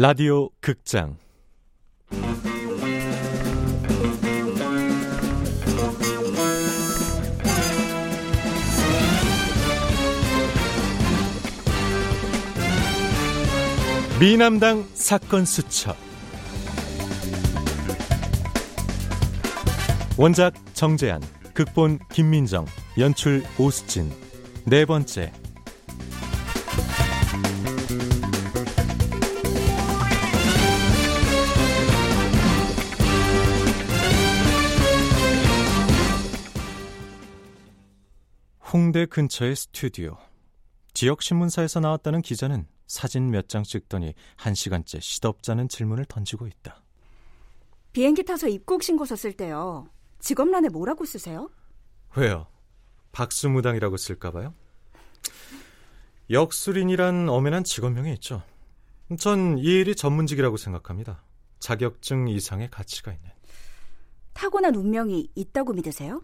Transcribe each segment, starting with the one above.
라디오 극장. 미남당 사건 수첩. 원작 정재한 극본 김민정 연출 오수진. 네 번째 홍대 근처의 스튜디오. 지역 신문사에서 나왔다는 기자는 사진 몇 장 찍더니 한 시간째 시덥잖은 질문을 던지고 있다. 비행기 타서 입국 신고 썼을 때요. 직업란에 뭐라고 쓰세요? 왜요? 박수무당이라고 쓸까봐요? 역술인이란 엄연한 직업명이 있죠. 전 이 일이 전문직이라고 생각합니다. 자격증 이상의 가치가 있는. 타고난 운명이 있다고 믿으세요?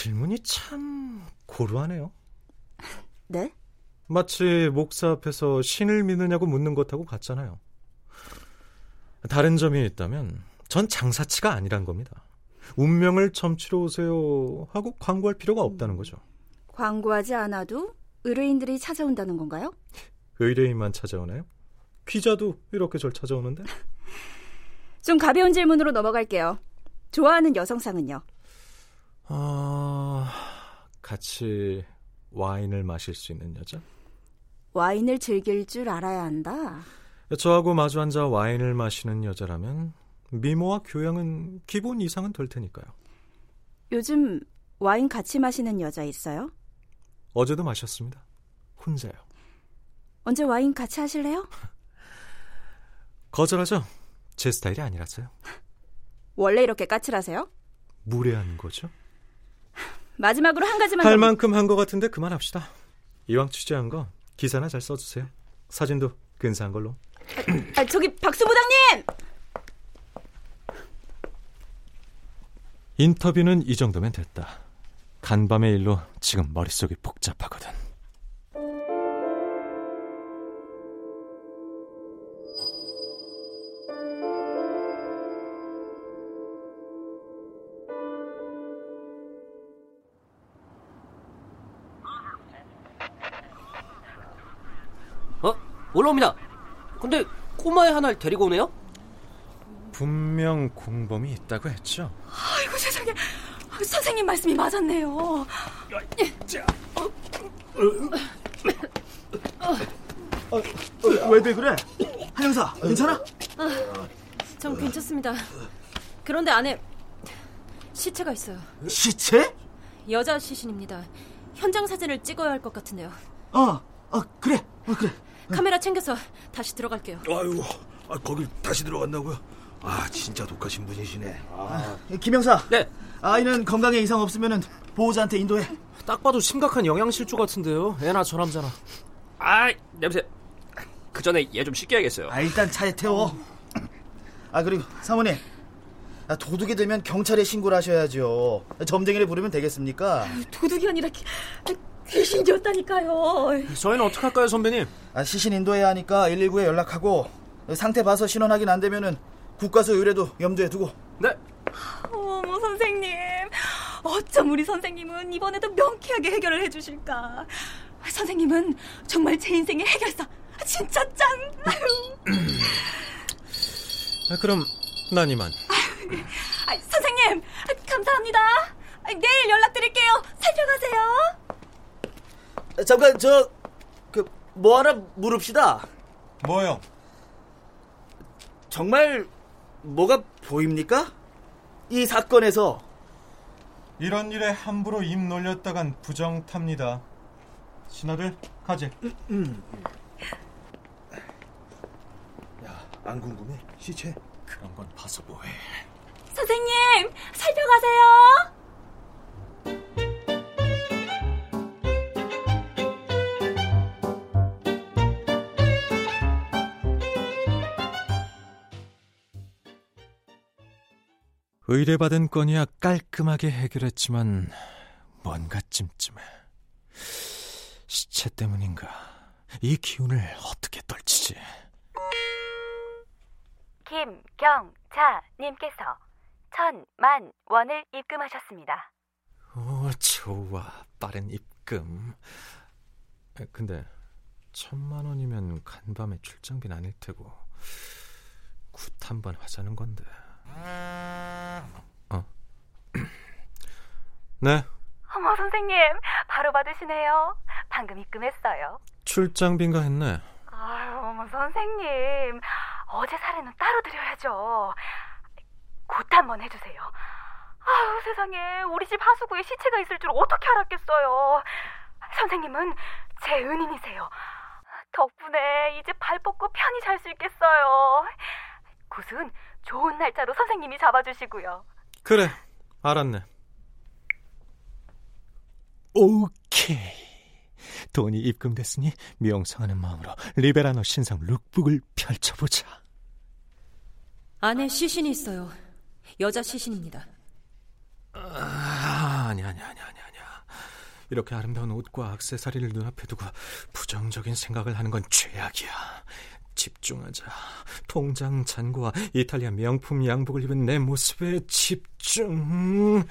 질문이 참 고루하네요. 네? 마치 목사 앞에서 신을 믿느냐고 묻는 것하고 같잖아요. 다른 점이 있다면 전 장사치가 아니란 겁니다. 운명을 점치러 오세요 하고 광고할 필요가 없다는 거죠. 광고하지 않아도 의뢰인들이 찾아온다는 건가요? 의뢰인만 찾아오나요? 기자도 이렇게 절 찾아오는데? 좀 가벼운 질문으로 넘어갈게요. 좋아하는 여성상은요? 아, 같이 와인을 마실 수 있는 여자? 와인을 즐길 줄 알아야 한다. 저하고 마주 앉아 와인을 마시는 여자라면 미모와 교양은 기본 이상은 될 테니까요. 요즘 와인 같이 마시는 여자 있어요? 어제도 마셨습니다. 혼자요. 언제 와인 같이 하실래요? 거절하죠. 제 스타일이 아니라서요. 원래 이렇게 까칠하세요? 무례한 거죠. 마지막으로 한 가지만 할 더... 만큼 한 것 같은데 그만합시다. 이왕 취재한 거 기사나 잘 써주세요. 사진도 근사한 걸로. 아, 저기 박수 부장님! 인터뷰는 이 정도면 됐다. 간밤의 일로 지금 머릿속이 복잡하거든. 올라옵니다. 근데 꼬마애 하나를 데리고 오네요? 분명 공범이 있다고 했죠. 아이고 세상에 선생님 말씀이 맞았네요. 왜들 그래? 한영사 괜찮아? 전 괜찮습니다. 그런데 안에 시체가 있어요. 시체? 여자 시신입니다. 현장 사진을 찍어야 할 것 같은데요. 어, 어 그래, 어 그래. 카메라 챙겨서 다시 들어갈게요. 아유, 아, 거길 다시 들어간다고요? 아, 진짜 독하신 분이시네. 아. 김영사. 네. 아이는 건강에 이상 없으면은 보호자한테 인도해. 딱 봐도 심각한 영양실조 같은데요. 애나 저 남자나. 아, 냄새. 그 전에 얘 좀 씻겨야겠어요. 아 일단 차에 태워. 아 그리고 사모님. 아, 도둑이 되면 경찰에 신고를 하셔야죠. 점쟁이를 부르면 되겠습니까? 도둑이 아니라 귀, 귀신이었다니까요. 저희는 어떡할까요, 선배님? 아, 시신 인도해야 하니까 119에 연락하고 상태 봐서 신원 확인 안 되면은 국가서 의뢰도 염두에 두고. 네. 어머 선생님, 어쩜 우리 선생님은 이번에도 명쾌하게 해결을 해주실까? 선생님은 정말 제 인생의 해결사. 진짜 짱. 아, 그럼 난 이만. 아, 선생님, 감사합니다. 내일 연락드릴게요. 살펴가세요. 잠깐 저 그 뭐 하나 물읍시다. 뭐요? 정말 뭐가 보입니까? 이 사건에서 이런 일에 함부로 입 놀렸다간 부정 탑니다. 신하들 가재. 야, 안 궁금해? 시체? 그런 건 봐서 뭐해. 선생님, 살펴가세요. 의뢰받은 건이야 깔끔하게 해결했지만 뭔가 찜찜해. 시체 때문인가? 이 기운을 어떻게 떨치지? 김경자님께서 천만 원을 입금하셨습니다. 오, 좋아. 빠른 입금. 에, 근데 천만 원이면 간밤에 출장비는 아닐 테고 굿 한 번 하자는 건데. 어? 네, 어머 선생님 바로 받으시네요. 방금 입금했어요. 출장비인가 했네. 아유 어머 선생님 어제 사례는 따로 드려야죠. 굿 한번 해주세요. 아유 세상에 우리 집 하수구에 시체가 있을 줄 어떻게 알았겠어요. 선생님은 제 은인이세요. 덕분에 이제 발 뻗고 편히 잘 수 있겠어요. 굿은 좋은 날짜로 선생님이 잡아주시고요. 그래, 알았네. 오케이. 돈이 입금됐으니 명상하는 마음으로 리베라노 신상 룩북을 펼쳐보자. 안에 시신이 있어요. 여자 시신입니다. 아, 아니 아니 아니 아니 아니야. 이렇게 아름다운 옷과 액세서리를 눈앞에 두고 부정적인 생각을 하는 건 죄악이야. 집중하자. 통장 잔고와 이탈리아 명품 양복을 입은 내 모습에 집중.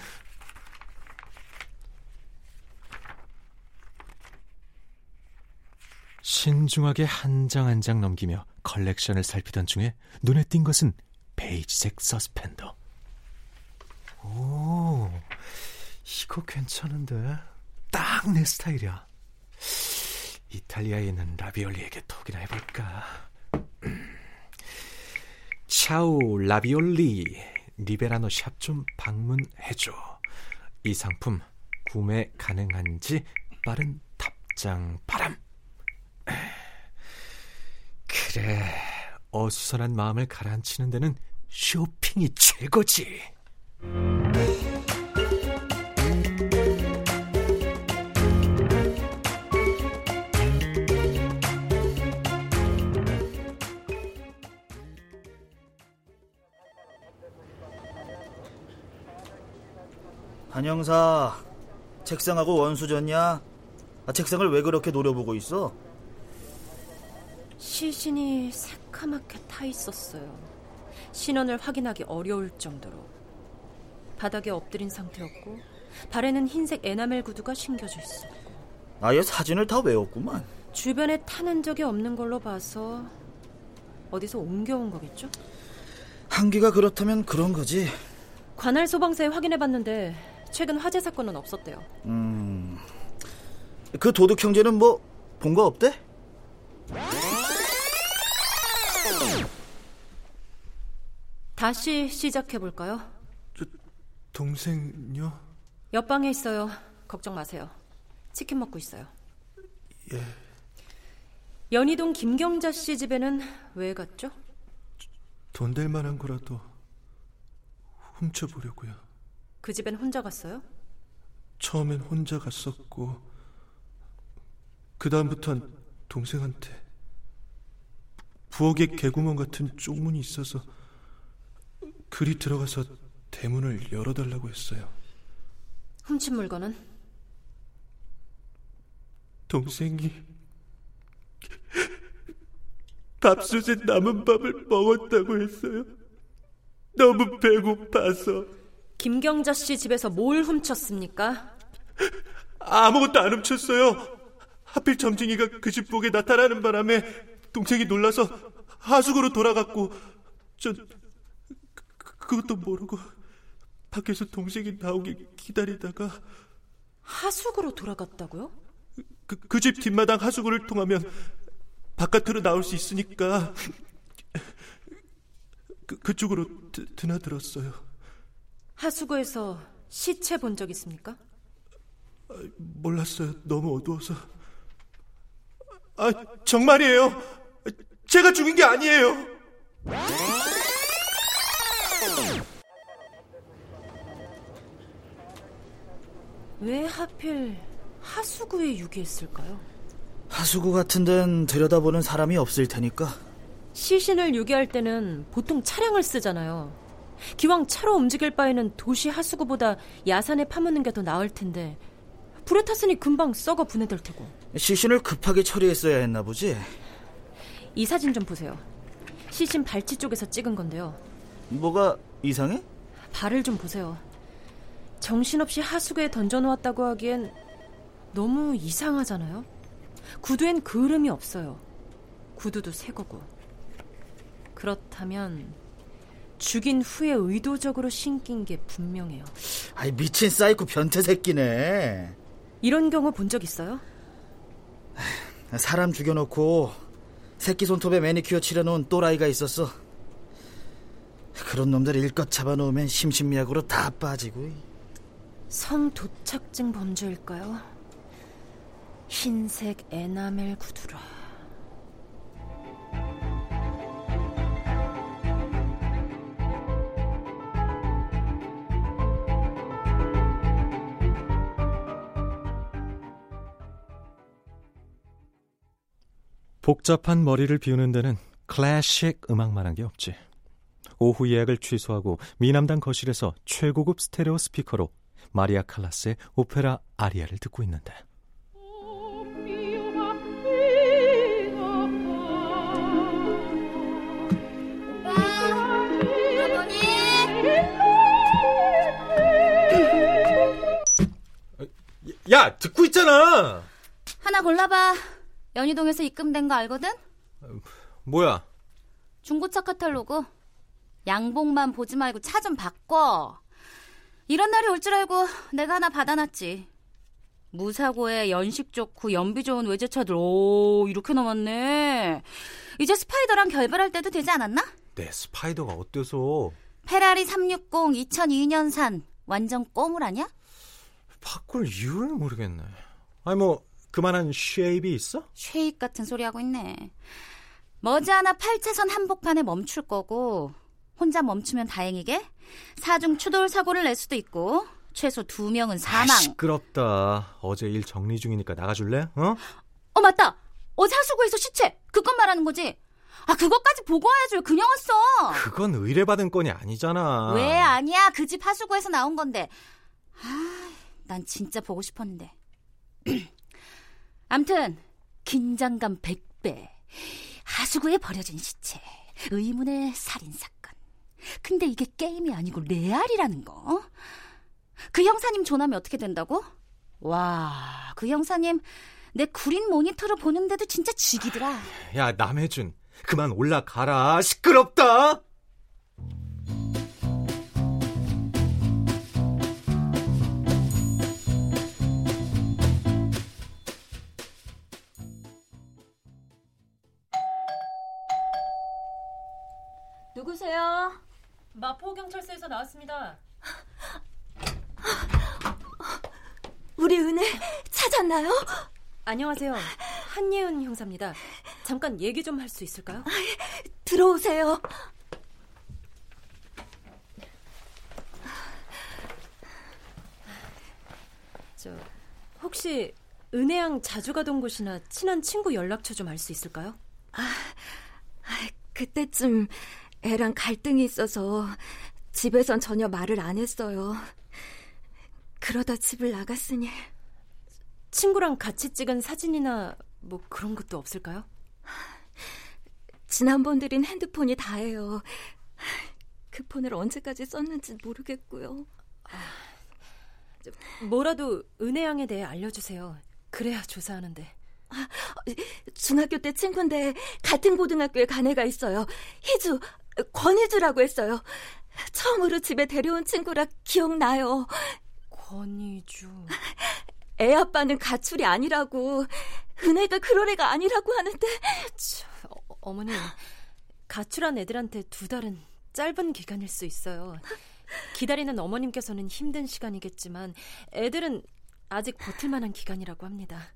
신중하게 한장 한장 넘기며 컬렉션을 살피던 중에 눈에 띈 것은 베이지색 서스펜더. 오, 이거 괜찮은데? 딱 내 스타일이야. 이탈리아에 있는 라비올리에게 톡이나 해볼까? 차우 라비올리 리베라노 샵 좀 방문해줘. 이 상품 구매 가능한지 빠른 답장 바람. 그래, 어수선한 마음을 가라앉히는 데는 쇼핑이 최고지. 한영사, 책상하고 원수 졌냐? 아, 책상을 왜 그렇게 노려보고 있어? 시신이 새카맣게 타 있었어요. 신원을 확인하기 어려울 정도로. 바닥에 엎드린 상태였고 발에는 흰색 에나멜 구두가 신겨져 있었고 아예 사진을 다 외웠구만. 주변에 타는 적이 없는 걸로 봐서 어디서 옮겨온 거겠죠? 한기가 그렇다면 그런 거지. 관할 소방서에 확인해봤는데 최근 화재 사건은 없었대요. 음, 그 도둑 형제는 뭐 본 거 없대? 다시 시작해 볼까요? 동생요? 옆방에 있어요. 걱정 마세요. 치킨 먹고 있어요. 예. 연희동 김경자 씨 집에는 왜 갔죠? 돈 될 만한 거라도 훔쳐보려고요. 그 집엔 혼자 갔어요? 처음엔 혼자 갔었고 그 다음부턴 동생한테 부엌에 개구멍 같은 쪽문이 있어서 그리 들어가서 대문을 열어달라고 했어요. 훔친 물건은? 동생이 밥솥에 남은 밥을 먹었다고 했어요. 너무 배고파서 김경자 씨 집에서 뭘 훔쳤습니까? 아무것도 안 훔쳤어요. 하필 점쟁이가 그집 부엌에 나타나는 바람에 동생이 놀라서 하숙으로 돌아갔고 전 그, 그것도 모르고 밖에서 동생이 나오길 기다리다가 하숙으로 돌아갔다고요? 그집 뒷마당 하수구를 통하면 바깥으로 나올 수 있으니까 그, 그쪽으로 드, 드나들었어요. 하수구에서 시체 본 적 있습니까? 몰랐어요. 너무 어두워서. 아, 정말이에요. 제가 죽인 게 아니에요. 왜 하필 하수구에 유기했을까요? 하수구 같은 데는 들여다보는 사람이 없을 테니까. 시신을 유기할 때는 보통 차량을 쓰잖아요. 기왕 차로 움직일 바에는 도시 하수구보다 야산에 파묻는 게 더 나을 텐데 불에 탔으니 금방 썩어 분해될 테고. 시신을 급하게 처리했어야 했나 보지. 이 사진 좀 보세요. 시신 발치 쪽에서 찍은 건데요. 뭐가 이상해? 발을 좀 보세요. 정신없이 하수구에 던져놓았다고 하기엔 너무 이상하잖아요. 구두엔 주름이 없어요. 구두도 새 거고. 그렇다면 죽인 후에 의도적으로 신긴 게 분명해요. 아이 미친 사이코 변태 새끼네. 이런 경우 본 적 있어요? 사람 죽여놓고 새끼 손톱에 매니큐어 칠해놓은 또라이가 있었어. 그런 놈들 일껏 잡아놓으면 심신미약으로 다 빠지고. 성도착증 범죄일까요? 흰색 에나멜 구두라. 복잡한 머리를 비우는 데는 클래식 음악만한 게 없지. 오후 예약을 취소하고 미남당 거실에서 최고급 스테레오 스피커로 마리아 칼라스의 오페라 아리아를 듣고 있는데. 야, 듣고 있잖아. 하나 골라봐. 연희동에서 입금된 거 알거든? 뭐야? 중고차 카탈로그. 양복만 보지 말고 차 좀 바꿔. 이런 날이 올 줄 알고 내가 하나 받아놨지. 무사고에 연식 좋고 연비 좋은 외제차들 오 이렇게 남았네. 이제 스파이더랑 결별할 때도 되지 않았나? 내 스파이더가 어때서? 페라리 360 2002년산 완전 꼬물 아냐? 바꿀 이유를 모르겠네. 아니 뭐 그만한 shape이 있어? shape 같은 소리 하고 있네. 머지않아 8차선 한복판에 멈출 거고 혼자 멈추면 다행이게 사중 추돌 사고를 낼 수도 있고 최소 두 명은 사망. 아, 시끄럽다. 어제 일 정리 중이니까 나가줄래? 어? 어 맞다. 어제 하수구에서 시체 그것 말하는 거지. 아 그것까지 보고 와야지 왜 그냥 왔어? 그건 의뢰받은 건이 아니잖아. 왜 아니야? 그 집 하수구에서 나온 건데. 아, 난 진짜 보고 싶었는데. 암튼 긴장감 100배. 하수구에 버려진 시체. 의문의 살인 사건. 근데 이게 게임이 아니고 레알이라는 거. 그 형사님 조남이 어떻게 된다고? 와, 그 형사님 내 구린 모니터로 보는데도 진짜 죽이더라. 야, 남해준. 그만 올라가라. 시끄럽다. 누구세요? 마포경찰서에서 나왔습니다. 우리 은혜 찾았나요? 안녕하세요. 한예은 형사입니다. 잠깐 얘기 좀 할 수 있을까요? 들어오세요. 저 혹시 은혜양 자주 가던 곳이나 친한 친구 연락처 좀 알 수 있을까요? 아, 그때쯤 애랑 갈등이 있어서 집에선 전혀 말을 안 했어요. 그러다 집을 나갔으니 친구랑 같이 찍은 사진이나 뭐 그런 것도 없을까요? 지난번 드린 핸드폰이 다예요. 그 폰을 언제까지 썼는지 모르겠고요. 뭐라도 은혜양에 대해 알려주세요. 그래야 조사하는데. 아, 중학교 때 친구인데 같은 고등학교에 간 애가 있어요. 희주, 권희주라고 했어요. 처음으로 집에 데려온 친구라 기억나요. 권희주. 애 아빠는 가출이 아니라고 은혜가 그럴 애가 아니라고 하는데 저, 어, 어머니 가출한 애들한테 두 달은 짧은 기간일 수 있어요. 기다리는 어머님께서는 힘든 시간이겠지만 애들은 아직 버틸 만한 기간이라고 합니다.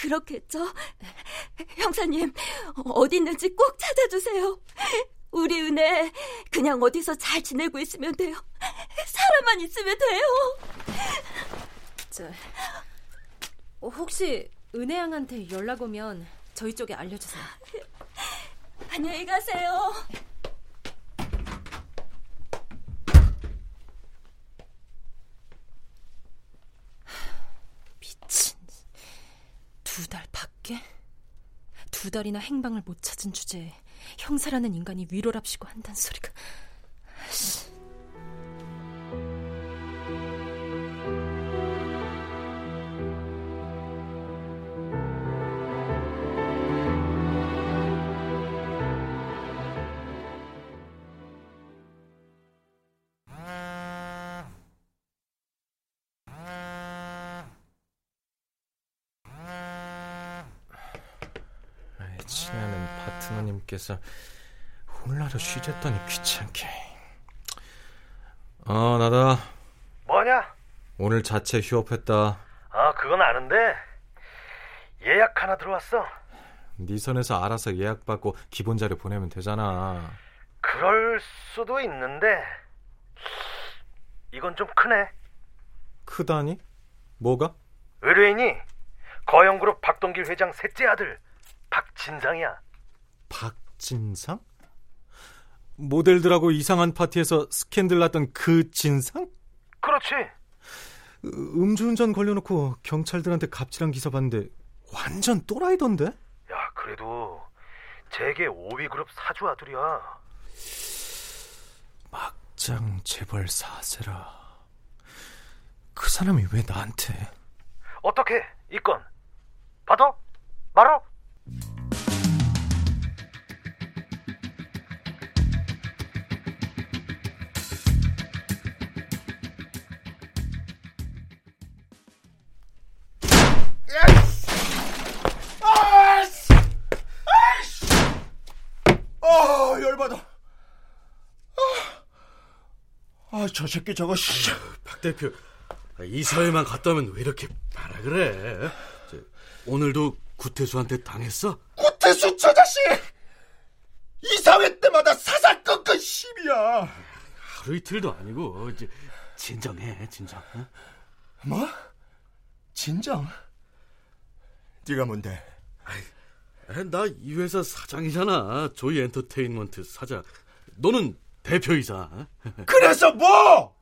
그, 그렇겠죠? 형사님, 어디 있는지 꼭 찾아주세요. 우리 은혜, 그냥 어디서 잘 지내고 있으면 돼요. 사람만 있으면 돼요. 저, 혹시 은혜양한테 연락 오면 저희 쪽에 알려주세요. 안녕히 가세요. 미친. 이게? 두 달이나 행방을 못 찾은 주제에 형사라는 인간이 위로랍시고 한단 소리가. 친애하는 파트너님께서 홀라로 쉬랬더니 귀찮게. 어, 나다. 뭐냐? 오늘 자체 휴업했다. 아, 그건 아는데 예약 하나 들어왔어. 네 선에서 알아서 예약 받고 기본 자료 보내면 되잖아. 그럴 수도 있는데 이건 좀 크네. 크다니? 뭐가? 의뢰인이 거영그룹 박동길 회장 셋째 아들 박진상이야. 박진상? 모델들하고 이상한 파티에서 스캔들 났던 그 진상? 그렇지. 음주운전 걸려놓고 경찰들한테 갑질한 기사 봤는데 완전 또라이던데? 야, 그래도 재계 5위 그룹 사주 아들이야. 막장 재벌 사세라. 그 사람이 왜 나한테? 어떻게 이 건 받아? 말어? 아. 아, 아, 저 새끼 저거, 씨. 박 대표, 이사회만 갔다 오면 왜 이렇게 말아 그래? 저, 오늘도 구태수한테 당했어? 구태수 저 자식! 이사회 때마다 꺾은 심이야. 하루 이틀도 아니고 진정해, 진정. 어? 뭐? 진정? 네가 뭔데? 나 이 회사 사장이잖아. 조이 엔터테인먼트 사장. 너는 대표이사. 그래서 뭐?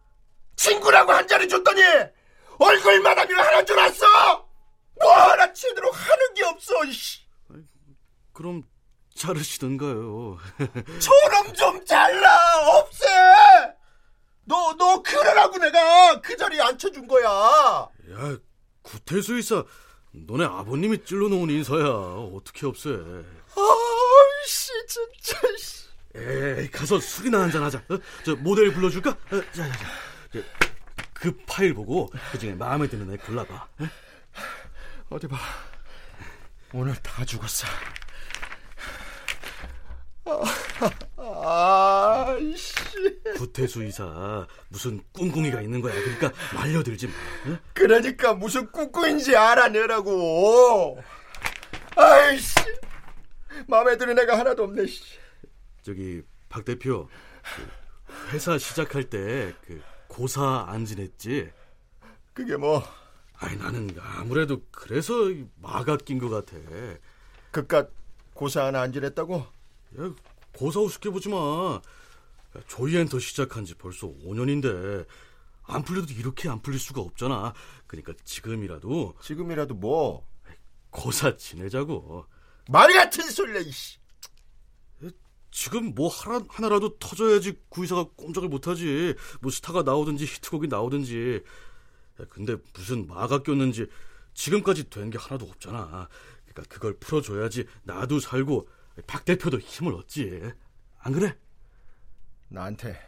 친구라고 한 자리 줬더니 얼굴만 하면 하나 줄 알았어? 뭐 하나 제대로 하는 게 없어, 이씨. 그럼 자르시던가요. 저놈 좀 잘라, 없애! 너, 너 그러라고 내가 그 자리에 앉혀준 거야. 야, 구태수 이사, 너네 아버님이 찔러놓은 인사야. 어떻게 없애? 아이씨, 진짜, 씨. 에이, 가서 술이나 한잔 하자. 어? 저 모델 불러줄까? 어, 자, 자, 자. 저, 그 파일 보고 그 중에 마음에 드는 애 골라봐. 어? 어디 봐. 오늘 다 죽었어. 아이씨. 구태수 이사 무슨 꿍꿍이가 있는 거야. 그러니까 말려들지 마. 응? 그러니까 무슨 꿍꿍인지 알아내라고. 아이씨. 마음에 드는 애가 하나도 없네. 씨. 저기 박 대표 그 회사 시작할 때 그 고사 안 지냈지? 그게 뭐? 아니 나는 아무래도 그래서 마가 낀 것 같아. 그깟 고사 하나 안 지냈다고? 야, 고사 우습게 보지 마. 조이엔터 시작한 지 벌써 5년인데 안 풀려도 이렇게 안 풀릴 수가 없잖아. 그러니까 지금이라도 지금이라도 뭐? 고사 지내자고. 말 같은 소리야 이씨. 지금 뭐 하나, 하나라도 터져야지 구이사가 꼼짝을 못하지. 뭐 스타가 나오든지 히트곡이 나오든지. 야, 근데 무슨 마가 꼈는지 지금까지 된 게 하나도 없잖아. 그러니까 그걸 풀어줘야지 나도 살고 박 대표도 힘을 얻지. 안 그래? 나한테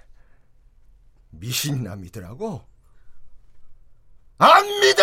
미신이나 믿으라고? 안 믿어!